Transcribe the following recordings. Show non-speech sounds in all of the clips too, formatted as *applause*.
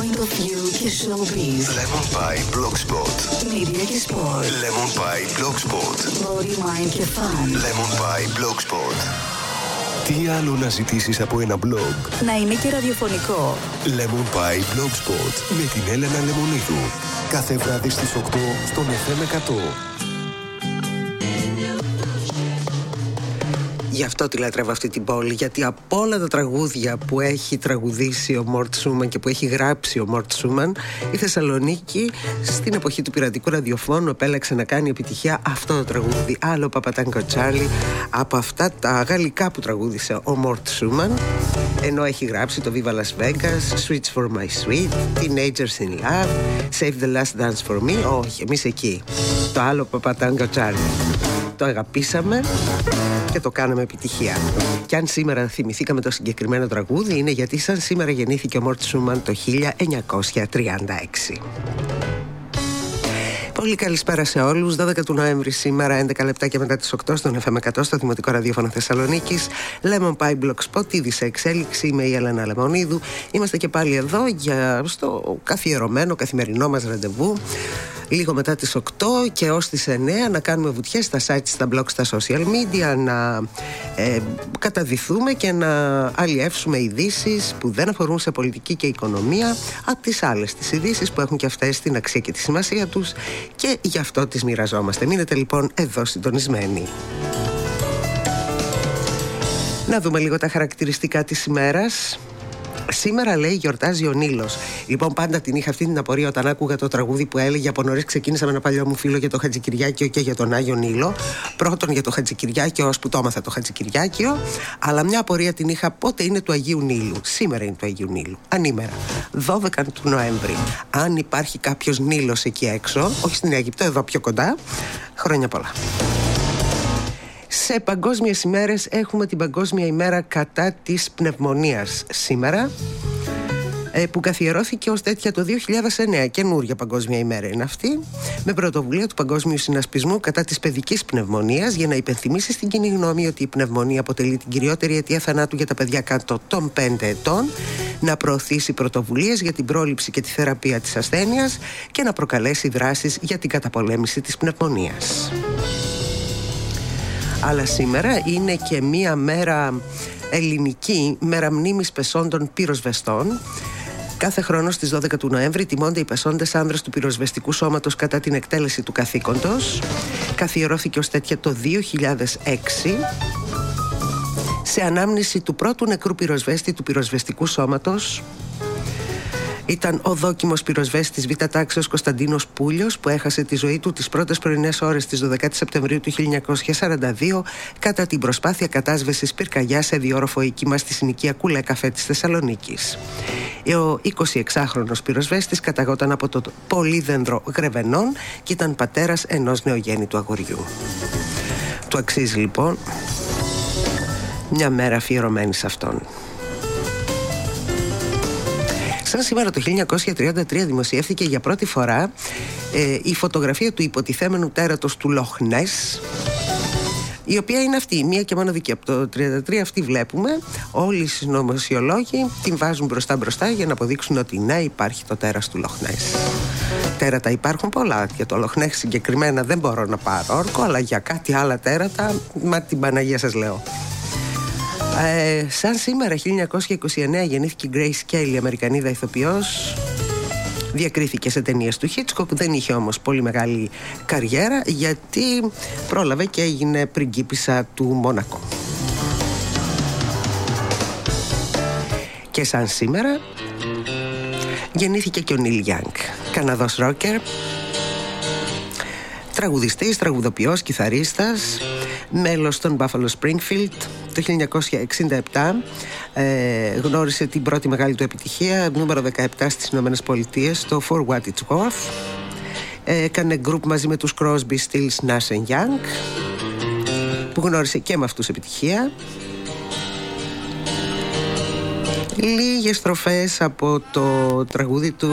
Point of View και Showbiz. Lemon Pie Blogspot. Media και Sport. Lemon Pie Blogspot. Body, Mind και Fun. Lemon Pie Blogspot. Τι άλλο να ζητήσεις από ένα blog. Να είναι και ραδιοφωνικό. Lemon Pie Blogspot. Με την Έλενα Λεμονίδου. Κάθε βράδυ στις 8 στον FM 100. Γι' αυτό τη λατρεύω αυτή την πόλη, γιατί από όλα τα τραγούδια που έχει τραγουδήσει ο Μόρτ Σούμαν και που έχει γράψει ο Μόρτ Σούμαν, η Θεσσαλονίκη στην εποχή του πειρατικού ραδιοφώνου επέλεξε να κάνει επιτυχία αυτό το τραγούδι. Άλλο Παπατάνκο Τσάρλι από αυτά τα γαλλικά που τραγούδισε ο Μόρτ Σούμαν, ενώ έχει γράψει το Viva Las Vegas, Switch for My Sweet, Teenagers in Love, Save the Last Dance for Me. Όχι, εμείς εκεί. Το άλλο Παπατάνκο Τσάρλι. Το αγαπήσαμε και το κάναμε επιτυχία. Και αν σήμερα θυμηθήκαμε το συγκεκριμένο τραγούδι είναι γιατί σαν σήμερα γεννήθηκε ο Μόρτ Σούμαν το 1936. Πολύ καλησπέρα σε όλους. 12 του Νοέμβρη σήμερα, 11 λεπτά και μετά τις 8 στον FM 100 στο Δημοτικό Ραδιόφωνο Θεσσαλονίκης. Lemon Pie Blogspot, ήδη σε εξέλιξη. Είμαι η Έλενα Λεμονίδου. Είμαστε και πάλι εδώ για στο καθιερωμένο καθημερινό μας ραντεβού λίγο μετά τις 8 και ως τις 9 να κάνουμε βουτιές στα site, στα blog, στα social media να ε, καταδυθούμε και να αλλιεύσουμε ειδήσεις που δεν αφορούν σε πολιτική και οικονομία από τις άλλες τις ειδήσεις που έχουν και αυτές την αξία και τη σημασία τους και γι' αυτό τις μοιραζόμαστε. Μείνετε λοιπόν εδώ συντονισμένοι. Να δούμε λίγο τα χαρακτηριστικά της ημέρας. Σήμερα λέει γιορτάζει ο Νίλος. Λοιπόν, πάντα την είχα αυτή την απορία όταν άκουγα το τραγούδι που έλεγε από νωρίς ξεκίνησα με ένα παλιό μου φίλο για το Χατζικυριάκιο και για τον Άγιο Νίλο. Πρώτον για το Χατζικυριάκιο, ω που το έμαθα το Χατζικυριάκιο. Αλλά μια απορία την είχα πότε είναι του Αγίου Νίλου. Σήμερα είναι του Αγίου Νίλου. Ανήμερα. 12 του Νοέμβρη. Αν υπάρχει κάποιος Νίλος εκεί έξω, όχι στην Αίγυπτο, εδώ πιο κοντά, χρόνια πολλά. Σε παγκόσμιες ημέρες έχουμε την Παγκόσμια ημέρα κατά της πνευμονίας. Σήμερα ε, που καθιερώθηκε ως τέτοια το 2009 καινούργια παγκόσμια ημέρα είναι αυτή με πρωτοβουλία του Παγκόσμιου Συνασπισμού κατά της παιδικής πνευμονίας για να υπενθυμίσει στην κοινή γνώμη ότι η πνευμονία αποτελεί την κυριότερη αιτία θανάτου για τα παιδιά κάτω των 5 ετών να προωθήσει πρωτοβουλίες για την πρόληψη και τη θεραπεία της ασθένειας και να προκαλέσει δράσεις για την καταπολέμηση της πνευμονίας αλλά σήμερα είναι και μία μέρα ελληνική, μέρα μνήμης πεσόντων πυροσβεστών. Κάθε χρόνο στις 12 του Νοέμβρη τιμώνται οι πεσόντες άνδρες του πυροσβεστικού σώματος κατά την εκτέλεση του καθήκοντος. Καθιερώθηκε ως τέτοια το 2006 σε ανάμνηση του πρώτου νεκρού πυροσβέστη του πυροσβεστικού σώματος ήταν ο δόκιμος πυροσβέστης Β' τάξεω Κωνσταντίνος Πούλιος που έχασε τη ζωή του τις πρώτες πρωινές ώρες της 12 Σεπτεμβρίου του 1942 κατά την προσπάθεια κατάσβεσης πυρκαγιάς σε διόροφο οίκημα στη συνοικία Κούλα Καφέ της Θεσσαλονίκης. Ο 26χρονο πυροσβέστης καταγόταν από το Πολύδενδρο Γρεβενών και ήταν πατέρας ενός νεογέννητου αγοριού. Του αξίζει λοιπόν μια μέρα αφιερωμένη σε αυτόν. Σαν σήμερα το 1933 δημοσιεύθηκε για πρώτη φορά ε, η φωτογραφία του υποτιθέμενου τέρατος του Λοχνές η οποία είναι αυτή, μία και μόνο δική από το 1933 αυτή βλέπουμε όλοι οι συνωμοσιολόγοι την βάζουν μπροστά μπροστά για να αποδείξουν ότι ναι υπάρχει το τέρας του Λοχνές τέρατα υπάρχουν πολλά για το Λοχνές συγκεκριμένα δεν μπορώ να πάρω όρκο αλλά για κάτι άλλα τέρατα μα την Παναγία σας λέω ε, σαν σήμερα 1929 γεννήθηκε η Grace Kelly, Αμερικανίδα ηθοποιός. Διακρίθηκε σε ταινίες του Hitchcock Δεν είχε όμως πολύ μεγάλη καριέρα Γιατί πρόλαβε και έγινε πριγκίπισσα του Μόνακο. Και σαν σήμερα Γεννήθηκε και ο Νίλ Young Καναδός ρόκερ Τραγουδιστής, τραγουδοποιός, κιθαρίστας Μέλος των Buffalo Springfield το 1967 ε, γνώρισε την πρώτη μεγάλη του επιτυχία, νούμερο 17 στις Ηνωμένες Πολιτείες, το For What It's Worth. Ε, έκανε γκρουπ μαζί με τους Crosby, Stills, Nash Young που γνώρισε και με αυτούς επιτυχία. Λίγες στροφές από το τραγούδι του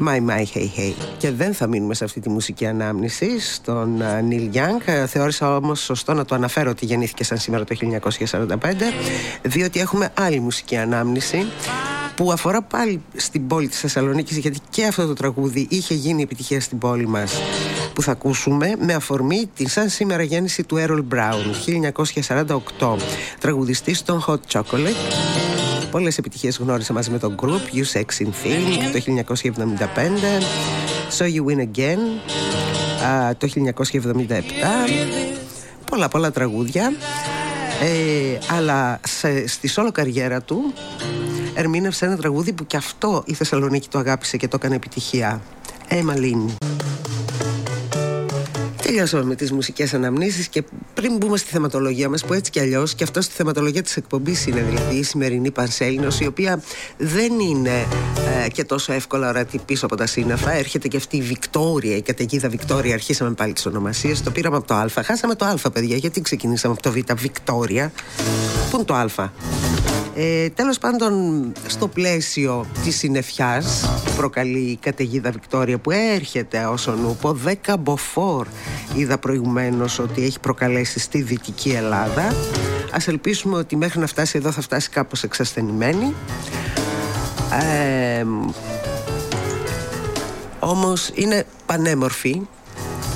My My Hey Hey. Και δεν θα μείνουμε σε αυτή τη μουσική ανάμνηση στον Νίλ Γιάνγκ. Θεώρησα όμως σωστό να το αναφέρω ότι γεννήθηκε σαν σήμερα το 1945, διότι έχουμε άλλη μουσική ανάμνηση που αφορά πάλι στην πόλη της Θεσσαλονίκης γιατί και αυτό το τραγούδι είχε γίνει επιτυχία στην πόλη μας που θα ακούσουμε με αφορμή την σαν σήμερα γέννηση του Errol Brown 1948 τραγουδιστής των Hot Chocolate Πολλές επιτυχίες γνώρισε μαζί με τον group You Sex in Film το 1975 So You Win Again το 1977 πολλά πολλά τραγούδια. Ε, αλλά σε, στη σόλο καριέρα του ερμήνευσε ένα τραγούδι που και αυτό η Θεσσαλονίκη το αγάπησε και το έκανε επιτυχία. Emma Lynn Τελειώσαμε με τις μουσικές αναμνήσεις και πριν μπούμε στη θεματολογία μας, που έτσι κι αλλιώς και αυτό στη θεματολογία της εκπομπής είναι δηλαδή η σημερινή Πανσέλινος, η οποία δεν είναι ε, και τόσο εύκολα ορατή πίσω από τα σύννεφα. Έρχεται και αυτή η Βικτόρια, η καταιγίδα Βικτόρια. Αρχίσαμε πάλι τις ονομασίες. Το πήραμε από το Α. Χάσαμε το Α, παιδιά. Γιατί ξεκινήσαμε από το Β. Βικτόρια. Πού είναι το Α; Ε, τέλος πάντων στο πλαίσιο της συννεφιάς προκαλεί η καταιγίδα Βικτόρια που έρχεται όσον ούπο 10 μποφόρ είδα προηγουμένως ότι έχει προκαλέσει στη Δυτική Ελλάδα. Ας ελπίσουμε ότι μέχρι να φτάσει εδώ θα φτάσει κάπως εξασθενημένη. Ε, όμως είναι πανέμορφη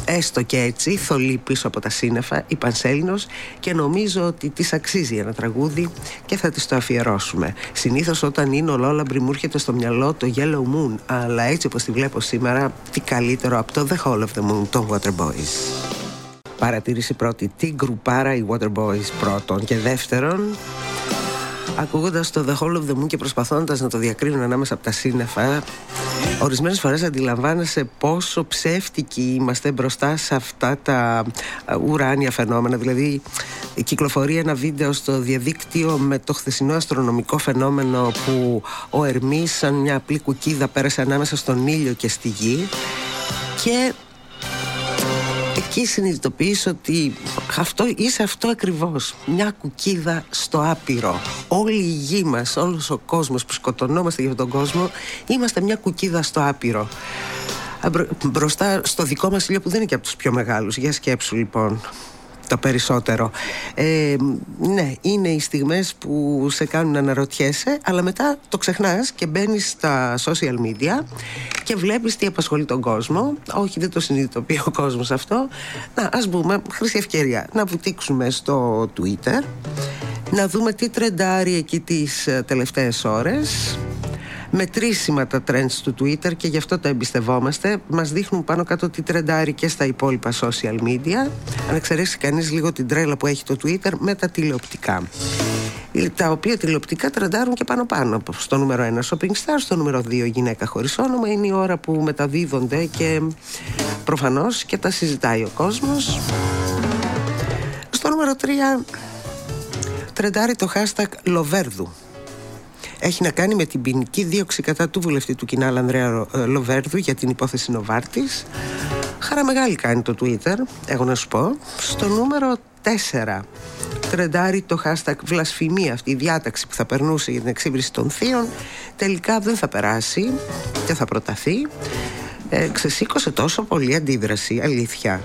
έστω και έτσι θολή πίσω από τα σύννεφα η Πανσέλινος και νομίζω ότι της αξίζει ένα τραγούδι και θα της το αφιερώσουμε. Συνήθως όταν είναι ολόλαμπρη μου έρχεται στο μυαλό το Yellow Moon αλλά έτσι όπως τη βλέπω σήμερα τι καλύτερο από το The Hall of the Moon των Waterboys Παρατήρηση πρώτη τι γκρουπάρα οι Waterboys πρώτον και δεύτερον Ακούγοντας το The Hall of the Moon και προσπαθώντας να το διακρίνουν ανάμεσα από τα σύννεφα, ορισμένες φορές αντιλαμβάνεσαι πόσο ψεύτικοι είμαστε μπροστά σε αυτά τα ουράνια φαινόμενα. Δηλαδή, κυκλοφορεί ένα βίντεο στο διαδίκτυο με το χθεσινό αστρονομικό φαινόμενο που ο Ερμή, σαν μια απλή κουκίδα, πέρασε ανάμεσα στον ήλιο και στη γη. Και εκεί συνειδητοποιείς ότι αυτό, είσαι αυτό ακριβώς. Μια κουκίδα στο άπειρο. Όλη η γη μας, όλος ο κόσμος που σκοτωνόμαστε για τον κόσμο είμαστε μια κουκίδα στο άπειρο. Μπροστά στο δικό μας ήλιο που δεν είναι και από τους πιο μεγάλους. Για σκέψου λοιπόν το περισσότερο. Ε, ναι, είναι οι στιγμές που σε κάνουν να αναρωτιέσαι, αλλά μετά το ξεχνάς και μπαίνεις στα social media και βλέπεις τι απασχολεί τον κόσμο. Όχι, δεν το συνειδητοποιεί ο κόσμος αυτό. Να, ας πούμε, χρυσή ευκαιρία, να βουτήξουμε στο Twitter, να δούμε τι τρεντάρει εκεί τις ε, τελευταίες ώρες μετρήσιμα τα trends του Twitter και γι' αυτό τα εμπιστευόμαστε. Μας δείχνουν πάνω κάτω τι τρεντάρει και στα υπόλοιπα social media. Αν εξαιρέσει κανείς λίγο την τρέλα που έχει το Twitter με τα τηλεοπτικά. Τα οποία τηλεοπτικά τρεντάρουν και πάνω πάνω. Στο νούμερο 1 Shopping Star, στο νούμερο 2 Γυναίκα χωρίς όνομα. Είναι η ώρα που μεταδίδονται και προφανώς και τα συζητάει ο κόσμος. Στο νούμερο 3 τρεντάρει το hashtag Λοβέρδου έχει να κάνει με την ποινική δίωξη κατά του βουλευτή του Κινάλ Ανδρέα ε, Λοβέρδου για την υπόθεση Νοβάρτης. Χαρά μεγάλη κάνει το Twitter, έχω να σου πω. Στο νούμερο 4 τρεντάρει το hashtag βλασφημία αυτή η διάταξη που θα περνούσε για την εξύβριση των θείων τελικά δεν θα περάσει και θα προταθεί ε, ξεσήκωσε τόσο πολύ αντίδραση αλήθεια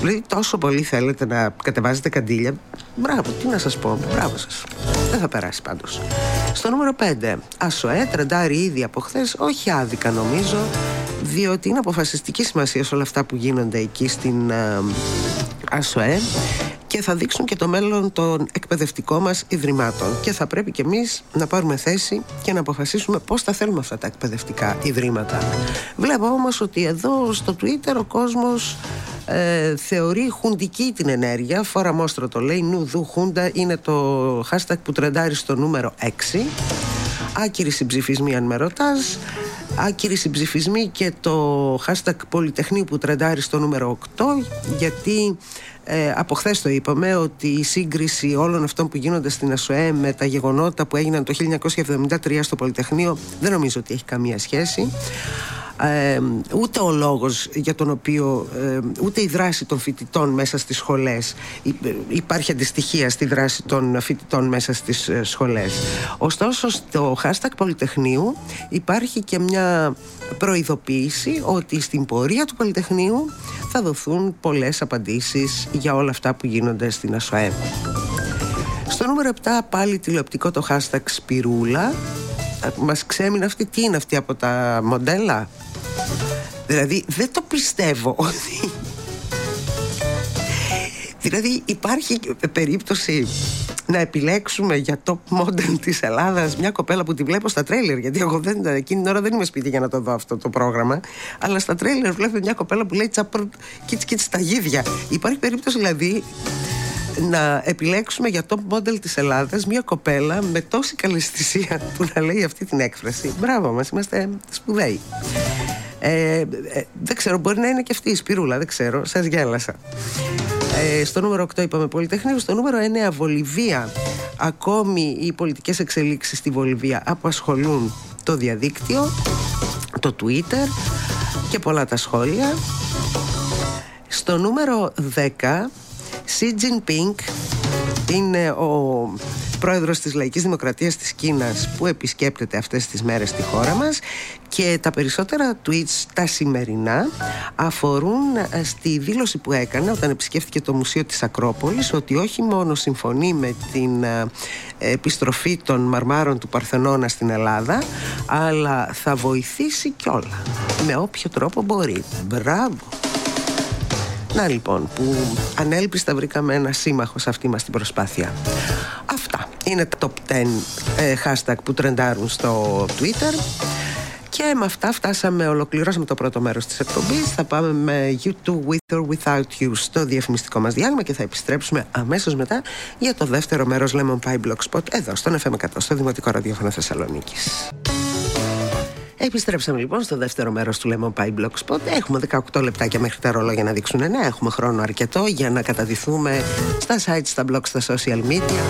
Δηλαδή τόσο πολύ θέλετε να κατεβάζετε καντήλια. Μπράβο, τι να σας πω. Μπράβο σας. Δεν θα περάσει πάντως. Στο νούμερο 5. Ασοέ, τρεντάρει ήδη από χθες, όχι άδικα νομίζω, διότι είναι αποφασιστική σημασία σε όλα αυτά που γίνονται εκεί στην ε, ΑΣΟΕ και θα δείξουν και το μέλλον των εκπαιδευτικών μας ιδρυμάτων και θα πρέπει και εμείς να πάρουμε θέση και να αποφασίσουμε πώς θα θέλουμε αυτά τα εκπαιδευτικά ιδρύματα. Βλέπω όμως ότι εδώ στο Twitter ο κόσμος ε, θεωρεί χουντική την ενέργεια. Φορά μόστρο το λέει. Νου δου χούντα είναι το hashtag που τρεντάρει στο νούμερο 6 άκυρη συμψηφισμή αν με ρωτάς. Άκυρη συμψηφισμή και το hashtag Πολυτεχνείου που τρεντάρει στο νούμερο 8 γιατί ε, από χθες το είπαμε ότι η σύγκριση όλων αυτών που γίνονται στην ΑΣΟΕ με τα γεγονότα που έγιναν το 1973 στο Πολυτεχνείο δεν νομίζω ότι έχει καμία σχέση ε, ούτε ο λόγος για τον οποίο ε, ούτε η δράση των φοιτητών μέσα στις σχολές. Υπάρχει αντιστοιχεία στη δράση των φοιτητών μέσα στις ε, σχολές. Ωστόσο στο hashtag Πολυτεχνείου υπάρχει και μια προειδοποίηση ότι στην πορεία του Πολυτεχνείου θα δοθούν πολλές απαντήσεις για όλα αυτά που γίνονται στην ΑΣΟΕ. Στο νούμερο 7 πάλι τηλεοπτικό το hashtag Σπυρούλα. Μας ξέμεινε αυτή τι είναι αυτή από τα μοντέλα; Δηλαδή δεν το πιστεύω ότι δηλαδή υπάρχει περίπτωση να επιλέξουμε για top model της Ελλάδας μια κοπέλα που τη βλέπω στα τρέλερ γιατί εγώ δεν, εκείνη την ώρα δεν είμαι σπίτι για να το δω αυτό το πρόγραμμα αλλά στα τρέλερ βλέπω μια κοπέλα που λέει τσαπρ κίτς κίτς τα γίδια υπάρχει περίπτωση δηλαδή να επιλέξουμε για top model της Ελλάδας μια κοπέλα με τόση καλαισθησία που να λέει αυτή την έκφραση. Μπράβο μας, είμαστε σπουδαίοι. Ε, ε, δεν ξέρω, μπορεί να είναι και αυτή η σπυρούλα, δεν ξέρω, σας γέλασα. Ε, στο νούμερο 8 είπαμε Πολυτεχνείο, στο νούμερο 9 Βολιβία. Ακόμη οι πολιτικές εξελίξεις στη Βολιβία απασχολούν το διαδίκτυο, το Twitter και πολλά τα σχόλια. Στο νούμερο 10 Xi Jinping είναι ο πρόεδρος της Λαϊκής Δημοκρατίας της Κίνας που επισκέπτεται αυτές τις μέρες στη χώρα μας και τα περισσότερα tweets τα σημερινά αφορούν ε, στη δήλωση που έκανε όταν επισκέφθηκε το Μουσείο της Ακρόπολης ότι όχι μόνο συμφωνεί με την ε, επιστροφή των μαρμάρων του Παρθενώνα στην Ελλάδα αλλά θα βοηθήσει κιόλα με όποιο τρόπο μπορεί. Μπράβο! Να λοιπόν που ανέλπιστα βρήκαμε ένα σύμμαχο σε αυτή μας την προσπάθεια. Αυτά είναι τα top 10 ε, hashtag που τρεντάρουν στο Twitter. Και με αυτά φτάσαμε, ολοκληρώσαμε το πρώτο μέρος της εκπομπής. Θα πάμε με You Too With or Without You στο διαφημιστικό μας διάλειμμα και θα επιστρέψουμε αμέσως μετά για το δεύτερο μέρος Lemon Pie Blogspot εδώ στον FM 100 στο Δημοτικό Ραδιόφωνο Θεσσαλονίκης. Επιστρέψαμε λοιπόν στο δεύτερο μέρος του Lemon Pie Blog Spot. Έχουμε 18 λεπτάκια μέχρι τα ρολόγια να δείξουν 9. Έχουμε χρόνο αρκετό για να καταδυθούμε στα sites, στα blogs, στα social media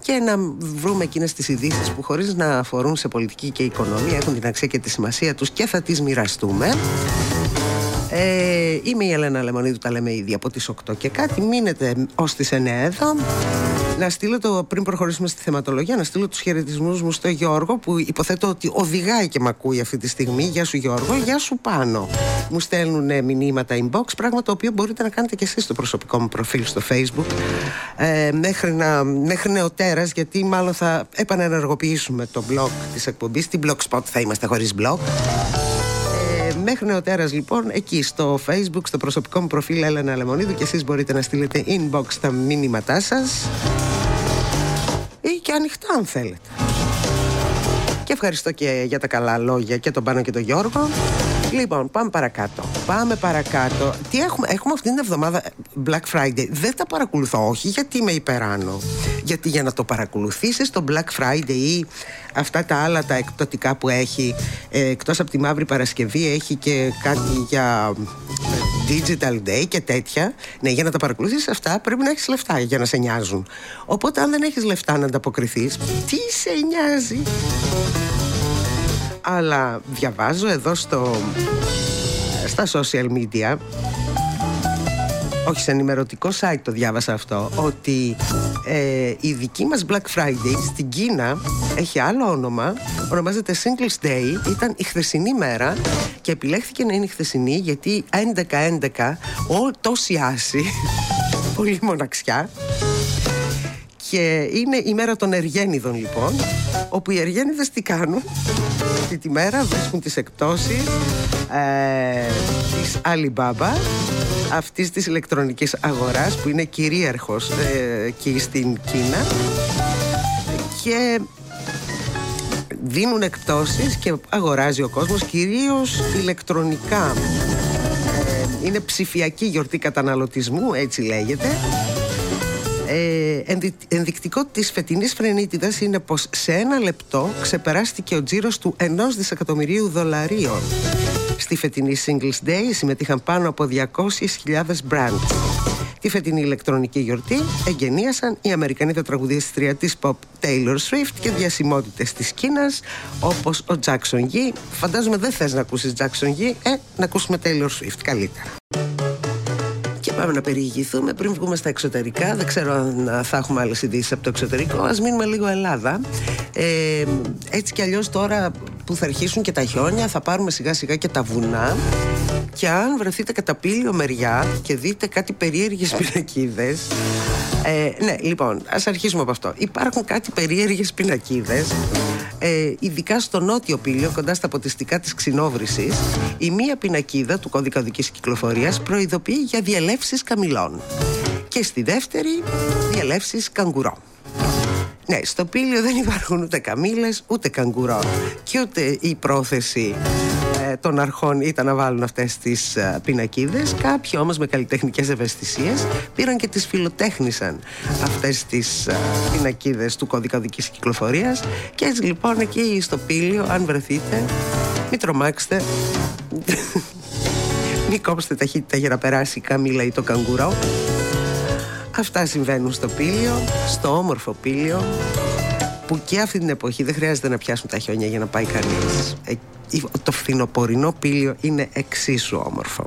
και να βρούμε εκείνες τις ειδήσεις που χωρίς να αφορούν σε πολιτική και οικονομία έχουν την αξία και τη σημασία τους και θα τις μοιραστούμε. Ε, είμαι η Ελένα Λεμονίδου, τα λέμε ήδη από τις 8 και κάτι. Μείνετε ως τις 9 εδώ. Να στείλω το, πριν προχωρήσουμε στη θεματολογία, να στείλω τους χαιρετισμούς μου στο Γιώργο που υποθέτω ότι οδηγάει και με ακούει αυτή τη στιγμή. Γεια σου Γιώργο, γεια σου πάνω. Μου στέλνουν μηνύματα inbox, πράγμα το οποίο μπορείτε να κάνετε και εσείς στο προσωπικό μου προφίλ στο facebook. Ε, μέχρι, να, μέχρι νεοτέρας, γιατί μάλλον θα επανενεργοποιήσουμε το blog της εκπομπής. Στην blogspot θα είμαστε χωρίς blog. Μέχρι νεοτέρας λοιπόν εκεί στο facebook, στο προσωπικό μου προφίλ Έλενα Λεμονίδου και εσείς μπορείτε να στείλετε inbox τα μήνυματά σας ή και ανοιχτά αν θέλετε. Και ευχαριστώ και για τα καλά λόγια και τον Πάνο και τον Γιώργο. Λοιπόν, πάμε παρακάτω. Πάμε παρακάτω. Τι έχουμε, έχουμε αυτή την εβδομάδα Black Friday. Δεν τα παρακολουθώ, όχι γιατί είμαι υπεράνω. Γιατί για να το παρακολουθήσεις το Black Friday ή αυτά τα άλλα τα εκπτωτικά που έχει, ε, εκτός από τη Μαύρη Παρασκευή, έχει και κάτι για ε, Digital Day και τέτοια. Ναι, για να τα παρακολουθήσεις αυτά πρέπει να έχεις λεφτά για να σε νοιάζουν. Οπότε αν δεν έχεις λεφτά να ανταποκριθείς, τι σε νοιάζει; Αλλά διαβάζω εδώ στο, στα social media. Όχι σε ενημερωτικό site το διάβασα αυτό ότι ε, η δική μας Black Friday στην Κίνα έχει άλλο όνομα ονομάζεται Singles Day. Ήταν η χθεσινή μέρα και επιλέχθηκε να είναι η χθεσινή γιατί 11-11 τόση άση πολύ μοναξιά και είναι η μέρα των Εργένιδων λοιπόν όπου οι Εργένιδες τι κάνουν; Αυτή τη μέρα βρίσκουν τις εκτόσεις ε, της Alibaba αυτής της ηλεκτρονικής αγοράς που είναι κυρίαρχος ε, εκεί στην Κίνα. Και δίνουν εκτόσεις και αγοράζει ο κόσμος κυρίως ηλεκτρονικά. Ε, είναι ψηφιακή γιορτή καταναλωτισμού έτσι λέγεται ε, ενδεικτικό της φετινής φρενίτιδας είναι πως σε ένα λεπτό ξεπεράστηκε ο τζίρος του ενός δισεκατομμυρίου δολαρίων. Στη φετινή Singles Day συμμετείχαν πάνω από 200.000 brands. Τη φετινή ηλεκτρονική γιορτή εγκαινίασαν οι Αμερικανοί τραγουδίστρια της pop Taylor Swift και διασημότητες της Κίνας όπως ο Jackson Yee. Φαντάζομαι δεν θες να ακούσεις Jackson Yee, ε, να ακούσουμε Taylor Swift καλύτερα. Πάμε να περιηγηθούμε πριν βγούμε στα εξωτερικά. Δεν ξέρω αν θα έχουμε άλλες ειδήσεις από το εξωτερικό. Α μείνουμε λίγο Ελλάδα. Ε, έτσι κι αλλιώς τώρα που θα αρχίσουν και τα χιόνια, θα πάρουμε σιγά σιγά και τα βουνά. Και αν βρεθείτε κατά πύλιο μεριά και δείτε κάτι περίεργες *laughs* πινακίδες. Ε, ναι, λοιπόν, ας αρχίσουμε από αυτό. Υπάρχουν κάτι περίεργες πινακίδες Ε, ειδικά στο νότιο πύλιο, κοντά στα ποτιστικά της ξινόβρησης, η μία πινακίδα του κώδικα οδικής κυκλοφορίας προειδοποιεί για διελεύσεις καμιλών. Και στη δεύτερη, διελεύσεις καγκουρό. Ναι, στο πύλιο δεν υπάρχουν ούτε καμίλες, ούτε καγκουρό. Και ούτε η πρόθεση ε, των αρχών ήταν να βάλουν αυτές τις ε, πινακίδες. Κάποιοι όμως με καλλιτεχνικές ευαισθησίες πήραν και τις φιλοτέχνησαν αυτές τις ε, πινακίδες του κώδικα οδικής κυκλοφορίας. Και έτσι λοιπόν εκεί στο πύλιο, αν βρεθείτε, μην τρομάξετε. *laughs* μην κόψετε ταχύτητα για να περάσει η καμίλα ή το καγκουρό. Αυτά συμβαίνουν στο πύλιο, στο όμορφο πύλιο που και αυτή την εποχή δεν χρειάζεται να πιάσουν τα χιόνια για να πάει κανείς. Ε, το φθινοπορεινό πύλιο είναι εξίσου όμορφο.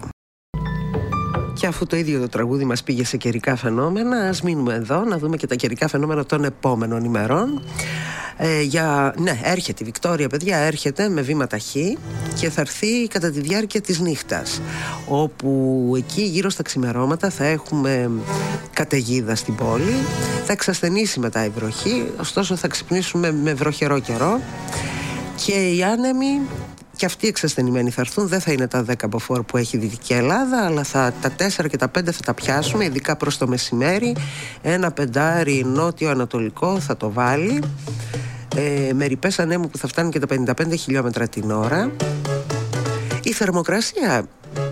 Και αφού το ίδιο το τραγούδι μας πήγε σε καιρικά φαινόμενα, ας μείνουμε εδώ να δούμε και τα καιρικά φαινόμενα των επόμενων ημερών. Ε, για, ναι, έρχεται η Βικτόρια, παιδιά, έρχεται με βήμα ταχύ και θα έρθει κατά τη διάρκεια της νύχτας όπου εκεί γύρω στα ξημερώματα θα έχουμε καταιγίδα στην πόλη θα εξασθενήσει μετά η βροχή ωστόσο θα ξυπνήσουμε με βροχερό καιρό και οι άνεμοι και αυτοί εξασθενημένοι θα έρθουν. Δεν θα είναι τα 10 μποφόρ που έχει η Δυτική Ελλάδα, αλλά θα, τα 4 και τα 5 θα τα πιάσουμε, ειδικά προς το μεσημέρι. Ένα πεντάρι νότιο-ανατολικό θα το βάλει. Ε, με ρηπές ανέμου που θα φτάνουν και τα 55 χιλιόμετρα την ώρα. Η θερμοκρασία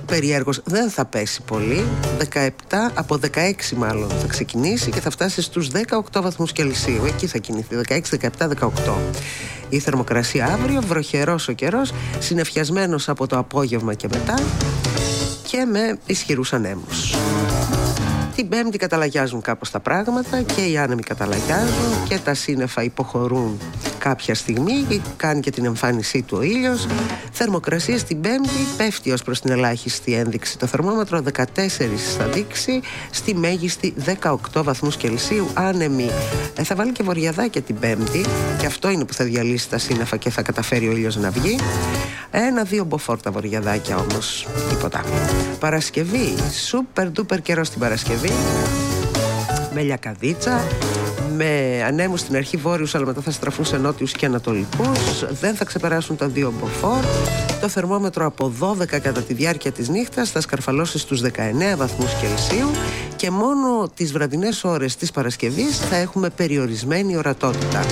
περιέργως δεν θα πέσει πολύ 17 από 16 μάλλον θα ξεκινήσει και θα φτάσει στους 18 βαθμούς Κελσίου εκεί θα κινηθεί 16, 17, 18 η θερμοκρασία αύριο βροχερός ο καιρός συνεφιασμένος από το απόγευμα και μετά και με ισχυρούς ανέμους. Την Πέμπτη καταλαγιάζουν κάπως τα πράγματα και οι άνεμοι καταλαγιάζουν και τα σύννεφα υποχωρούν κάποια στιγμή κάνει και την εμφάνισή του ο ήλιος. Θερμοκρασία στην Πέμπτη πέφτει ως προς την ελάχιστη ένδειξη το θερμόμετρο 14 θα δείξει στη μέγιστη 18 βαθμούς Κελσίου άνεμοι ε, θα βάλει και βορειαδάκια την Πέμπτη και αυτό είναι που θα διαλύσει τα σύννεφα και θα καταφέρει ο ήλιος να βγει. Ένα-δύο μποφόρτα βορειαδάκια όμως τίποτα. Παρασκευή σούπερ ντούπερ καιρό στην Παρασκευή. Με λιακαδίτσα με ανέμους στην αρχή βόρειους αλλά μετά θα στραφούν σε νότιους και ανατολικούς. Δεν θα ξεπεράσουν τα δύο μποφόρ. Το θερμόμετρο από 12 κατά τη διάρκεια της νύχτας θα σκαρφαλώσει στους 19 βαθμούς Κελσίου και μόνο τις βραδινές ώρες της Παρασκευής θα έχουμε περιορισμένη ορατότητα.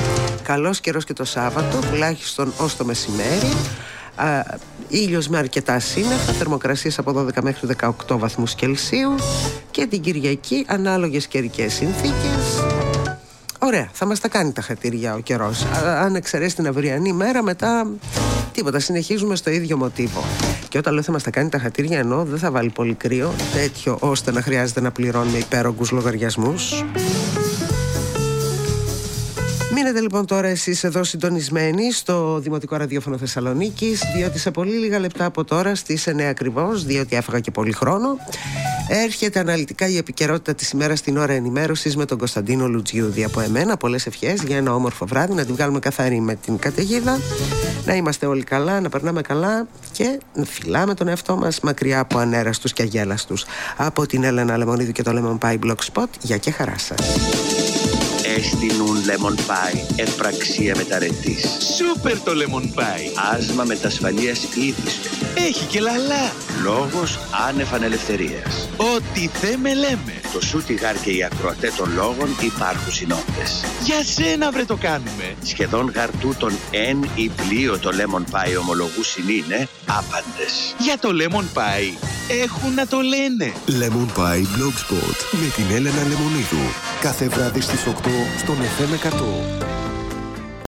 Καλός καιρός και το Σάββατο τουλάχιστον ως το μεσημέρι. Α, ήλιος με αρκετά σύννεφα, θερμοκρασίες από 12 μέχρι 18 βαθμούς Κελσίου και την Κυριακή ανάλογες καιρικές συνθήκες Ωραία, θα μας τα κάνει τα χατήρια ο καιρός. Αν εξαιρέσει την αυριανή μέρα μετά τίποτα, συνεχίζουμε στο ίδιο μοτίβο. Και όταν λέω θα μας τα κάνει τα χατήρια ενώ δεν θα βάλει πολύ κρύο Τέτοιο ώστε να χρειάζεται να πληρώνουμε υπέρογκους λογαριασμούς. Μείνετε λοιπόν τώρα εσείς εδώ συντονισμένοι στο Δημοτικό Ραδιόφωνο Θεσσαλονίκης διότι σε πολύ λίγα λεπτά από τώρα στις 9 ακριβώς διότι έφαγα και πολύ χρόνο έρχεται αναλυτικά η επικαιρότητα της ημέρας στην ώρα ενημέρωσης με τον Κωνσταντίνο Λουτζιούδη. Από εμένα πολλές ευχές για ένα όμορφο βράδυ. Να την βγάλουμε καθαρή με την καταιγίδα. Να είμαστε όλοι καλά, να περνάμε καλά και να φυλάμε τον εαυτό μας μακριά από ανέραστους και αγέλαστους. Από την Έλενα Λεμονίδη και το Lemon Pie Blog Spot για και χαρά σας Έστεινουν Lemon Pie, ευπραξία μεταρετής. Σούπερ το Lemon Pie. Άσμα μετασφαλείας είδης. Έχει και λαλά. Λόγος άνευ ανελευθερίας. Ό,τι θέμε λέμε. Το Σούτιγαρ και οι ακροατέ των λόγων υπάρχουν συνόντες. Για σένα βρε το κάνουμε. Σχεδόν γαρτού των εν ή πλοίο το Lemon Pie ομολογού είναι άπαντες. Για το Lemon Pie έχουν να το λένε. Lemon Pie Blogspot με την Έλενα Λεμονίδου. Κάθε βράδυ στις 8 στον FM 100.